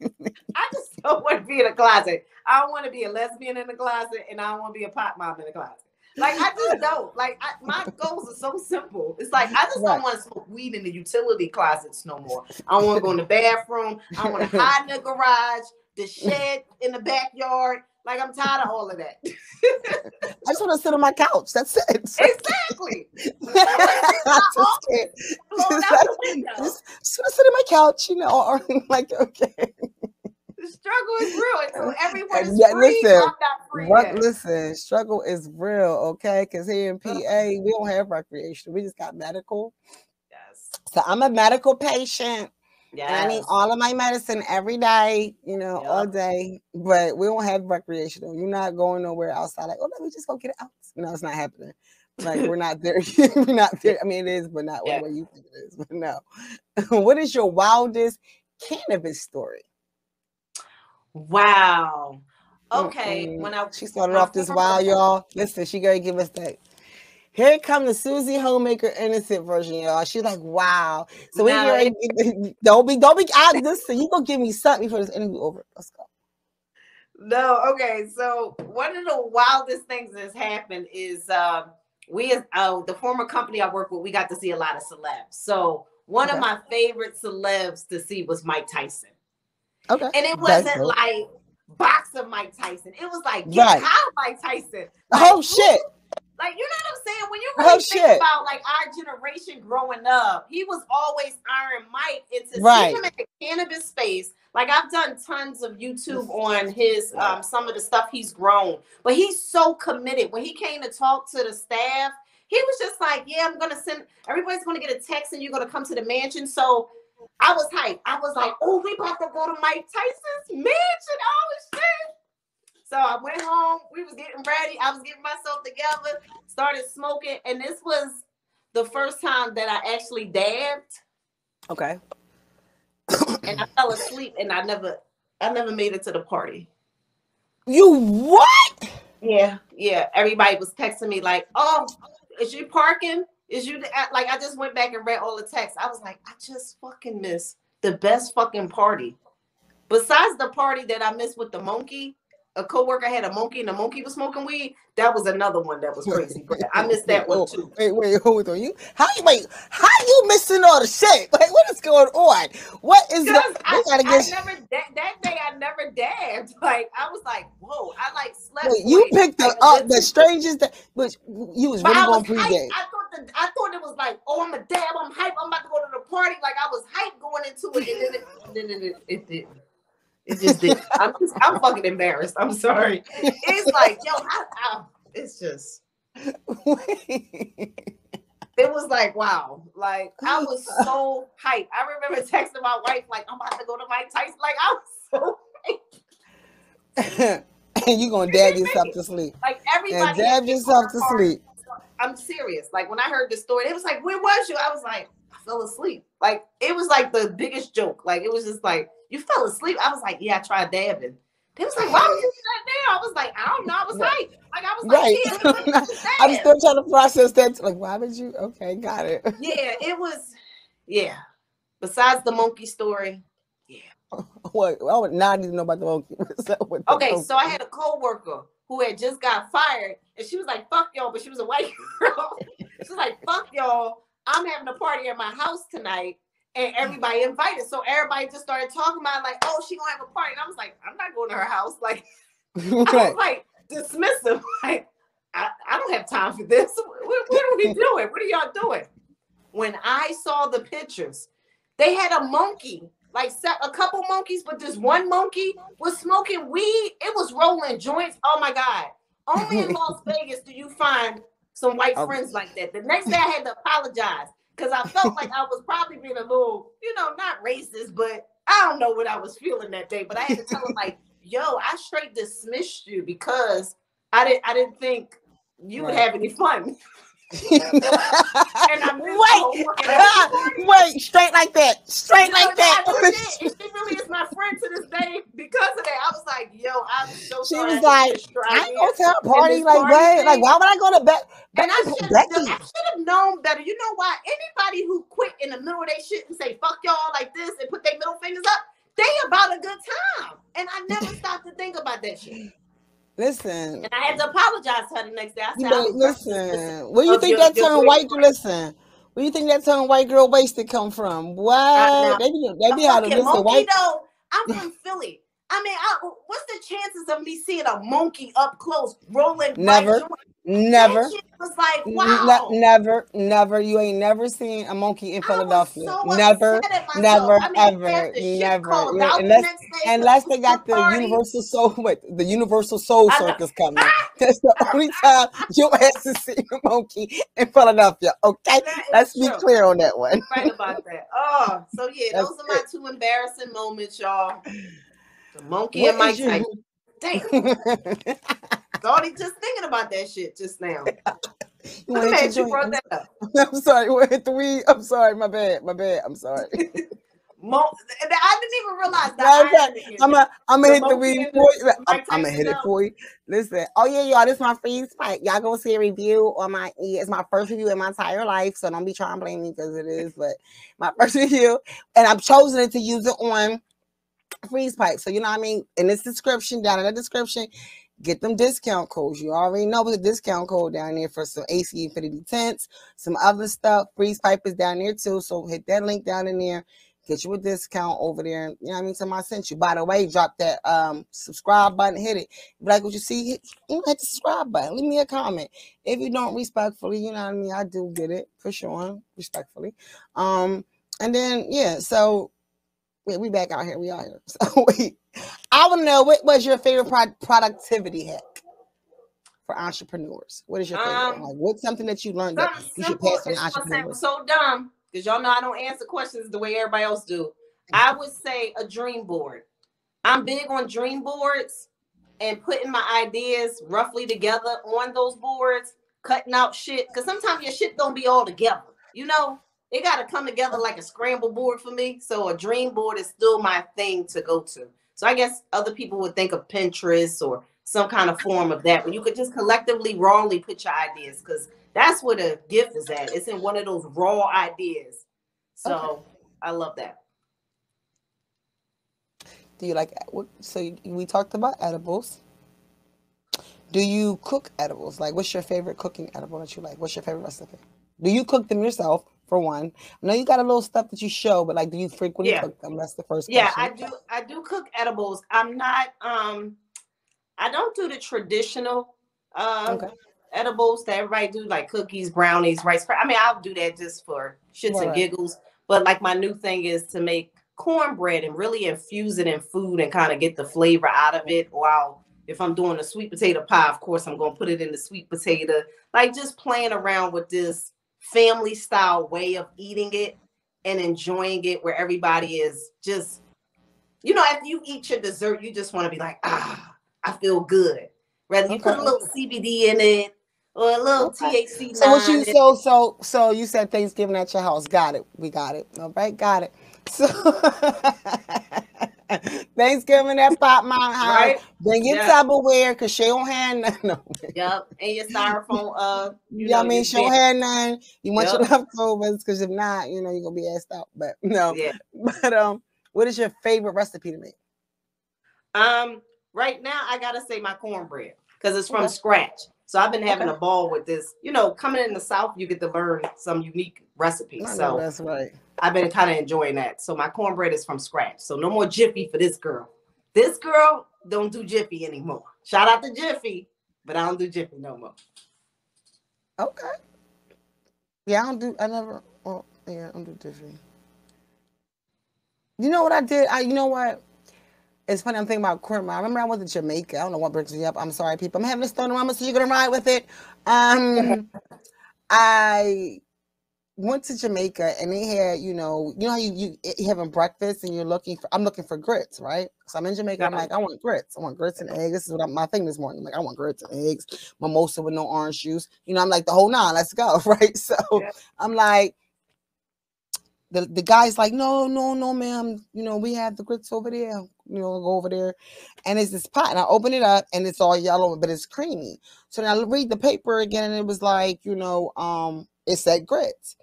I just don't want to be in a closet. I don't want to be a lesbian in the closet, and I don't want to be a pot mom in the closet. Like I just don't. Like I, my goals are so simple. It's like I just right. don't want to smoke weed in the utility closets no more. I want to go in the bathroom. I want to hide in the garage, the shed in the backyard. Like I'm tired of all of that. I just want to sit on my couch. That's it. Exactly. I just can't. Just, just, just want to sit on my couch, you know, or like okay the struggle is real. Until everyone is yeah, free, listen, I'm not free. What, listen, struggle is real, okay? Because here in PA, we don't have recreation. We just got medical. Yes. So I'm a medical patient. Yes. I need all of my medicine every day, you know, yep. all day. But we don't have recreational. You're not going nowhere outside. Like, oh, let me just go get it out. No, it's not happening. Like we're not there. we're not there. I mean, it is, but not yeah. what you think it is. But no. what is your wildest cannabis story? Wow. Okay. Mm-mm. When I she started off this wild, y'all. Listen, she gonna give us that. Here comes the Susie Homemaker innocent version, y'all. She's like, wow. So we don't be don't be I listen, you gonna give me something before this interview over. Let's go. No, okay. So one of the wildest things that's happened is uh, we uh, the former company I work with, we got to see a lot of celebs. So one okay. of my favorite celebs to see was Mike Tyson. Okay. And it wasn't like boxer Mike Tyson. It was like get right. Mike Tyson. Like, oh shit. Like you know what I'm saying? When you really oh, think shit. about like our generation growing up, he was always Iron Mike. Into right. see him in the cannabis space. Like I've done tons of YouTube on his um some of the stuff he's grown, but he's so committed. When he came to talk to the staff, he was just like, "Yeah, I'm gonna send. Everybody's gonna get a text, and you're gonna come to the mansion." So I was hyped. I was like, oh, we about to go to Mike Tyson's mansion. Oh shit. So I went home. We was getting ready. I was getting myself together, started smoking, and this was the first time that I actually dabbed. Okay. and I fell asleep and I never I never made it to the party. You what? Yeah, yeah. Everybody was texting me like, "Oh, is you parking?" is you like I just went back and read all the texts. I was like, I just fucking missed the best fucking party. Besides the party that I missed with the monkey, a coworker had a monkey and the monkey was smoking weed. That was another one that was crazy. I missed that one too. Wait, wait, hold on. You how you wait? How you missing all the shit? Like what is going on? What is that? I, I, get... never that, that day I never dabbed. Like I was like, whoa, I like slept. Wait, you picked the uh, the strangest that which you was really going pregame. I thought the, I thought it was like, oh, I'm a dab, I'm hype, I'm about to go to the party. Like I was hype going into it, and then it, then it, it didn't. It just did. I'm just, I'm fucking embarrassed. I'm sorry. It's like, yo, I, I, it's just. it was like, wow. Like I was so hyped. I remember texting my wife, like, I'm about to go to Mike Tyson. Like I was so and you're gonna dab yourself to sleep. Like everybody and dab yourself to sleep. I'm serious. Like when I heard the story, it was like, where was you? I was like, I fell asleep. Like it was like the biggest joke. Like it was just like you fell asleep. I was like, yeah, I tried dabbing. They was like, why would you do that there? I was like, I don't know. I was right. like, I was like, right. Yeah, I'm still trying to process that. Like, why would you? Okay, got it. Yeah, it was. Yeah. Besides the monkey story, yeah. What? Well, now I need to know about the monkey. okay, monkey? so I had a coworker who had just got fired, and she was like, "Fuck y'all," but she was a white girl. she was like, "Fuck y'all." I'm having a party at my house tonight, and everybody invited. So everybody just started talking about like, oh, she gonna have a party. And I was like, I'm not going to her house. Like, right. I was like dismissive. Like, I, I don't have time for this. What, what are we doing? What are y'all doing? When I saw the pictures, they had a monkey, like a couple monkeys, but this one monkey was smoking weed. It was rolling joints. Oh my god! Only in Las Vegas do you find some white oh. friends like that. The next day I had to apologize because I felt like I was probably being a little, you know, not racist, but I don't know what I was feeling that day. But I had to tell him like, yo, I straight dismissed you because I didn't I didn't think you right. would have any fun. Wait, wait, straight like that, straight you like that. And she really is my friend to this day because of that. I was like, yo, I'm so. She was like, I ain't gonna tell a party like what? Like, why would I go to bed? And I should have known better. You know why? Anybody who quit in the middle of their shit and say fuck y'all like this and put their middle fingers up, they about a good time. And I never stopped to think about that shit. Listen. And I had to apologize to her the next day. I said, you listen, where do you think your, that term white girl, listen, where you think that term white girl wasted come from? What? they be, they be out of listen, white. I'm from Philly. I mean, I, what's the chances of me seeing a monkey up close rolling? Never. Never. was like, wow. Ne- never, never. You ain't never seen a monkey in Philadelphia. So never, never, I mean, ever, never. unless, unless they got the. UniverSoul, wait, the UniverSoul Circus coming. Ah! That's the only time you'll have to see a monkey in Philadelphia. Okay, let's be clear on that one. Right about that. Oh, so yeah, That's those are my two embarrassing moments, y'all. The monkey what and Mike Tyson. Damn. Already just thinking about that shit just now. You I'm you brought that up. I'm sorry. Hit the weed. I'm sorry. My bad. My bad. I'm sorry. Mo- I didn't even realize that. I'm gonna I'm hit the weed for you. I'm, I'm gonna hit it for you. Listen. Oh yeah, y'all. This is my Freeze Pipe. Y'all go see a review on my. It's my first review in my entire life, so don't be trying to blame me because it is. But my first review, and I've chosen it to use it on freeze pipe. So you know what I mean. In this description, down in the description, get them discount codes. You already know the discount code down there for some AC Infinity tents, some other stuff. Freeze pipe is down there too. So hit that link down in there. Get you a discount over there. You know what I mean? Somebody sent you. By the way, drop that um subscribe button, hit it. Like what you see, hit, hit the subscribe button. Leave me a comment. If you don't respectfully, you know what I mean? I do get it for sure, respectfully. Um, and then yeah, so yeah, we back out here. We out here. So wait, I want to know what was your favorite pro- productivity hack for entrepreneurs? What is your favorite? Um, like, what's something that you learned that you should pass on entrepreneurs? So dumb because y'all know I don't answer questions the way everybody else do. I would say a dream board. I'm big on dream boards and putting my ideas roughly together on those boards, cutting out shit because sometimes your shit don't be all together. You know, it got to come together like a scramble board for me. So a dream board is still my thing to go to. So I guess other people would think of Pinterest or some kind of form of that, but you could just collectively rawly put your ideas because that's where the gift is at. It's in one of those raw ideas. So okay. I love that. Do you like what? So we talked about edibles. Do you cook edibles? Like, what's your favorite cooking edible that you like? What's your favorite recipe? Do you cook them yourself? For one. I know you got a little stuff that you show, but like, do you frequently yeah. cook them? That's the first. Yeah, question. I do. I do cook edibles. I'm not. Um, I don't do the traditional uh, okay. edibles that everybody do, like cookies, brownies, rice. I mean, I'll do that just for shits right. and giggles. But like, my new thing is to make cornbread and really infuse it in food and kind of get the flavor out of it. While if I'm doing a sweet potato pie, of course, I'm gonna put it in the sweet potato. Like just playing around with this family style way of eating it and enjoying it where everybody is just you know after you eat your dessert you just want to be like ah i feel good. Rather you okay. put a little cbd in it or a little okay. thc so what you so so so you said thanksgiving at your house. Got it. We got it. All right. Got it. So Thanksgiving at Pot Mom House. Right? Bring your yep. Tupperware because she don't have none. No. Yep. And your styrofoam. Uh, you yeah, know, I mean, she don't have none. You want yep. your leftovers because if not, you know, you're gonna be asked out. But no. Yeah. But um, what is your favorite recipe to make? Um, right now I gotta say my cornbread because it's from okay. scratch. So I've been having okay. a ball with this. You know, coming in the South, you get to learn some unique recipes. so that's right. I've been kind of enjoying that. So my cornbread is from scratch. So no more Jiffy for this girl. This girl don't do Jiffy anymore. Shout out to Jiffy, but I don't do Jiffy no more. Okay. Yeah, I don't do. I never. Oh, yeah, I don't do Jiffy. You know what I did? I. You know what? it's funny. I'm thinking about cornmeal. I remember I was to Jamaica. I don't know what brings me up. I'm sorry, people. I'm having a stone mama, so you're gonna ride with it. Um, I went to Jamaica and they had, you know, you know how you, you you having breakfast and you're looking for I'm looking for grits, right? So I'm in Jamaica. I'm like, I want grits. I want grits and eggs. This is what I'm, my thing this morning. I'm like, I want grits and eggs, mimosa with no orange juice. You know, I'm like the whole nine. Let's go, right? So yeah. I'm like, the, the guy's like, no, no, no, ma'am. You know, we have the grits over there. You know, go over there. And it's this pot. And I open it up and it's all yellow, but it's creamy. So then I read the paper again and it was like, you know, um, it said grits.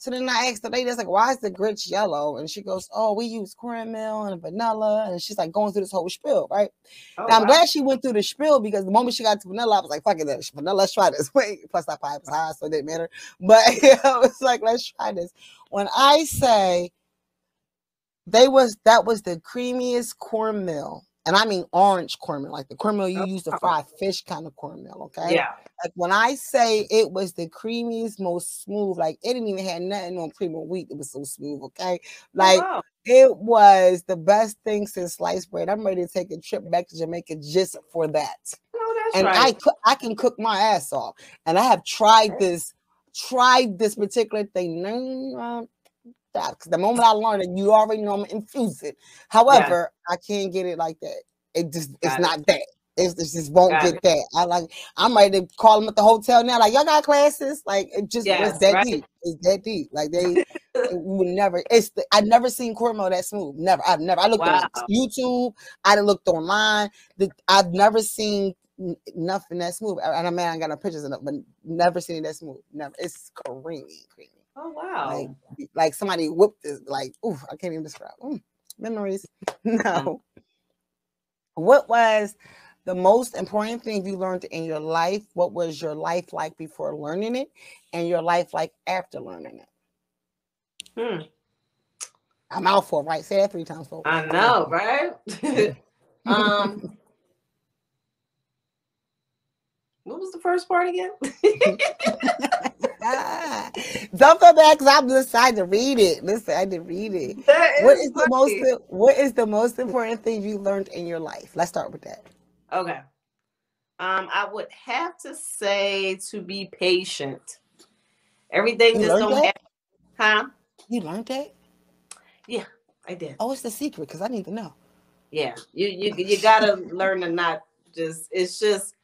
So then I asked the lady, I was like, why is the grits yellow? And she goes, oh, we use cornmeal and vanilla. And she's like going through this whole spiel, right? Oh, now, I'm wow. glad she went through the spiel because the moment she got to vanilla, I was like, fuck it, vanilla, let's try this. Wait, plus that pipe was high, so it didn't matter. But I was like, let's try this. When I say they was, that was the creamiest cornmeal and I mean orange cornmeal, like the cornmeal you use to uh-huh. fry fish kind of cornmeal. Okay. Yeah. Like when I say it was the creamiest, most smooth, like it didn't even have nothing on cream of wheat. It was so smooth. Okay. Oh, like oh, wow. it was the best thing since sliced bread. I'm ready to take a trip back to Jamaica just for that. Oh, and right. I I can cook my ass off. And I have tried this, tried this particular thing. Because the moment I learned it, you already know I'm infuse it. However, yeah. I can't get it like that. It just Got it's it. not that. It's, it just won't got get it. that. I like. I'm ready to call them at the hotel now. Like y'all got classes. Like it just yes, it's that right. deep. It's that deep. Like they would never. It's the, I've never seen cornmeal that smooth. Never. I've never. I looked wow. on YouTube. I looked online. The, I've never seen nothing that smooth. And I mean, I got no pictures of it, but never seen it that smooth. Never. It's creamy, creamy. Oh wow! Like, like somebody whooped it. Like, ooh, I can't even describe. Mm, memories. no. Mm. What was the most important thing you learned in your life? What was your life like before learning it, and your life like after learning it? Hmm. I'm out for right. Say that three times. Folks. I know, right? um. What was the first part again? Don't feel bad because I'm decided to read it. Listen, I did read it. What is, the most what is the most important thing you learned in your life? Let's start with that. Okay. Um, I would have to say to be patient. Everything you just don't that? have huh? You learned that? Yeah, I did. Oh, it's the secret because I need to know. Yeah, you you you gotta learn to not just it's just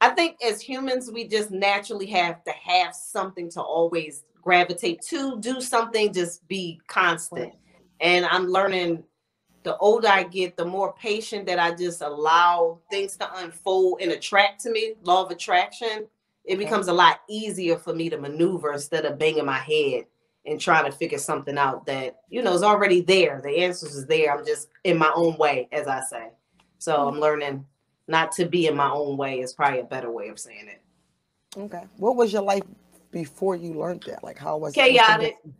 I think as humans, we just naturally have to have something to always gravitate to, do something, just be constant. And I'm learning the older I get, the more patient that I just allow things to unfold and attract to me, law of attraction, it becomes a lot easier for me to maneuver instead of banging my head and trying to figure something out that, you know, is already there. The answers is there. I'm just in my own way, as I say. So mm-hmm. I'm learning not to be in my own way is probably a better way of saying it. Okay. What was your life before you learned that? Like how was chaotic? It?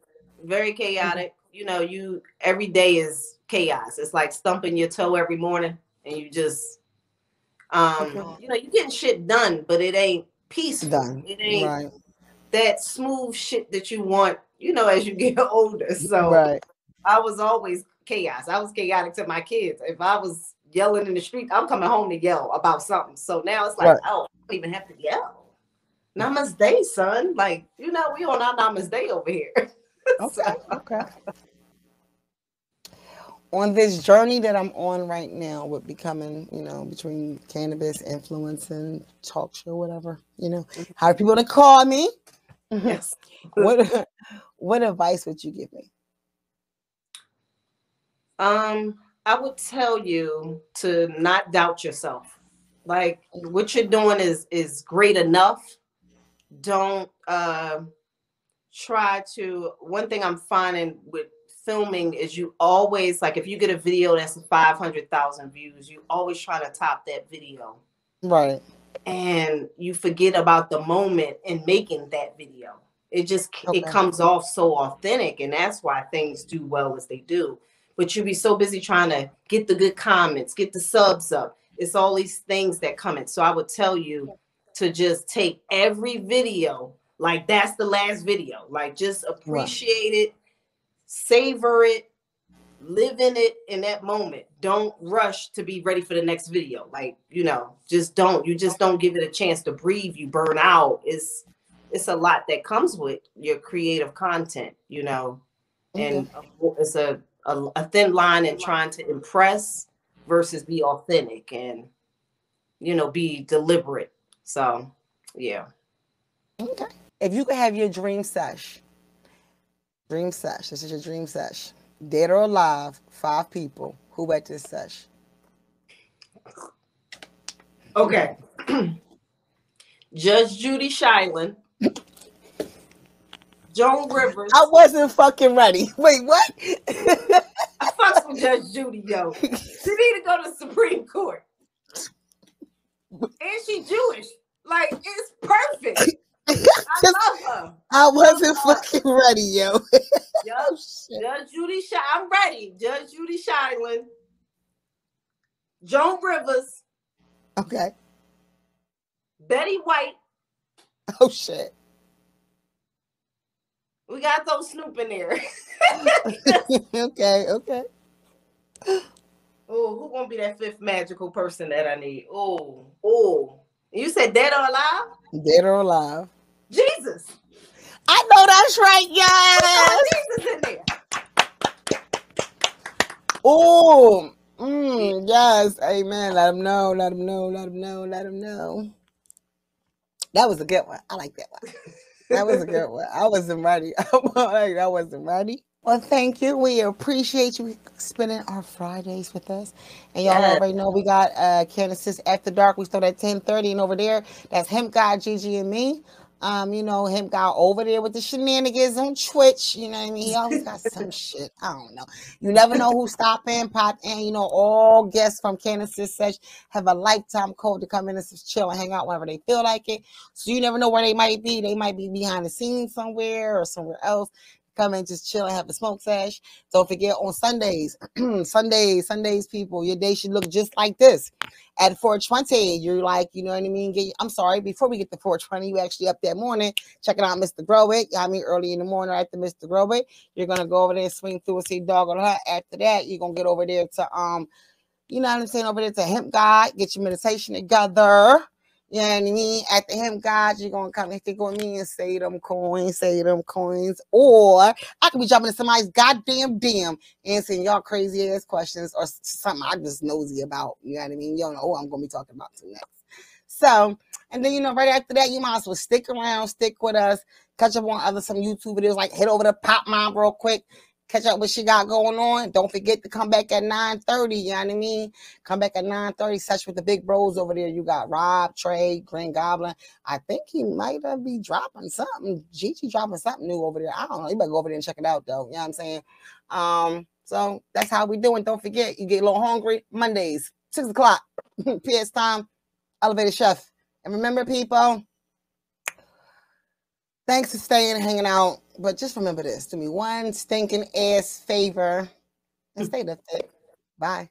Very chaotic. Mm-hmm. You know, you every day is chaos. It's like stumping your toe every morning and you just um okay. you know, you're getting shit done, but it ain't peaceful. Done. It ain't right. that smooth shit that you want, you know, as you get older. So right. I was always chaos. I was chaotic to my kids. If I was yelling in the street. I'm coming home to yell about something. So now it's like, right. oh, I don't even have to yell. Namaste, son. Like, you know, we on our Namaste over here. okay. so. Okay. On this journey that I'm on right now with becoming, you know, between cannabis, influence, and talk show, whatever, you know, mm-hmm. how people to call me. Yes. what what advice would you give me? Um, I would tell you to not doubt yourself. Like what you're doing is is great enough. Don't uh, try to. One thing I'm finding with filming is you always like if you get a video that's 500,000 views, you always try to top that video. Right. And you forget about the moment in making that video. It just okay. it comes off so authentic and that's why things do well as they do but you would be so busy trying to get the good comments, get the subs up. It's all these things that come in. So I would tell you to just take every video like that's the last video. Like just appreciate right. it, savor it, live in it in that moment. Don't rush to be ready for the next video. Like, you know, just don't. You just don't give it a chance to breathe. You burn out. It's it's a lot that comes with your creative content, you know. And mm-hmm. it's a, a, a thin line in trying to impress versus be authentic and you know be deliberate. So, yeah. Okay. If you could have your dream sesh, dream sesh. This is your dream sesh dead or alive, five people who at this sesh. Okay. Judge Judy Sheindlin. Joan Rivers. I wasn't fucking ready. Wait, what? I fucks with Judge Judy, yo. She need to go to the Supreme Court. And she Jewish. Like, it's perfect. I love her. I wasn't fucking ready, yo. Yo, oh, Judge Judy Sh- I'm ready. Judge Judy Sheindlin. Joan Rivers. Okay. Betty White. Oh shit. We got those Snoop in there. okay, okay. Oh, who gonna be that fifth magical person that I need? Oh, oh. You said dead or alive? Dead or alive. Jesus. I know that's right, yes. Oh, mm, yes, amen. Let him know, let him know, let him know, let him know. That was a good one. I like that one. That was a good one. I wasn't ready. I wasn't ready. Well, thank you. We appreciate you spending our Fridays with us. And y'all yes. already know we got uh Candace's After Dark. We start at 10:30 and over there. That's him, God, Gigi, and me. Um, you know, him got over there with the shenanigans on Twitch. You know what I mean? He always got some shit. I don't know. You never know who's stopping, pop in. You know, all guests from Candace's Sesh have a lifetime code to come in and just chill and hang out whenever they feel like it. So you never know where they might be. They might be behind the scenes somewhere or somewhere else come and just chill and have a smoke sesh. Don't forget on Sundays, Sundays, Sundays, people, your day should look just like this. At 420, you're like, you know what I mean? Get, I'm sorry, before we get to 420, you actually up that morning, checking out Mr. Grow It. I mean, early in the morning after Mr. Grow It, you're gonna go over there swing through and see Dog on Her. After that, you're gonna get over there to um, you know what I'm saying, over there to Hemp God, get your meditation together. You know what I mean? The Hemp God, you're gonna come and stick with me and say them coins, say them coins. Or I could be jumping in somebody's goddamn DM answering y'all crazy ass questions or something I'm just nosy about. You know what I mean? You don't know who I'm gonna be talking about to next. So, and then you know, right after that, you might as well stick around, stick with us, catch up on other some YouTube videos, like hit over to Pot Mom real quick catch up what she got going on. Don't forget to come back at 9:30. You know what I mean? Come back at 9:30. Sesh with the big bros over there. You got Rob, Trey, Green Goblin. I think he might have be dropping something. Gigi dropping something new over there. I don't know. You better go over there and check it out though. You know what I'm saying? Um, so that's how we doing. Don't forget, you get a little hungry Mondays, six o'clock PS time, elevated chef. And remember, people, thanks for staying and hanging out but just remember this to me one stinking ass favor and stay lifted. Bye.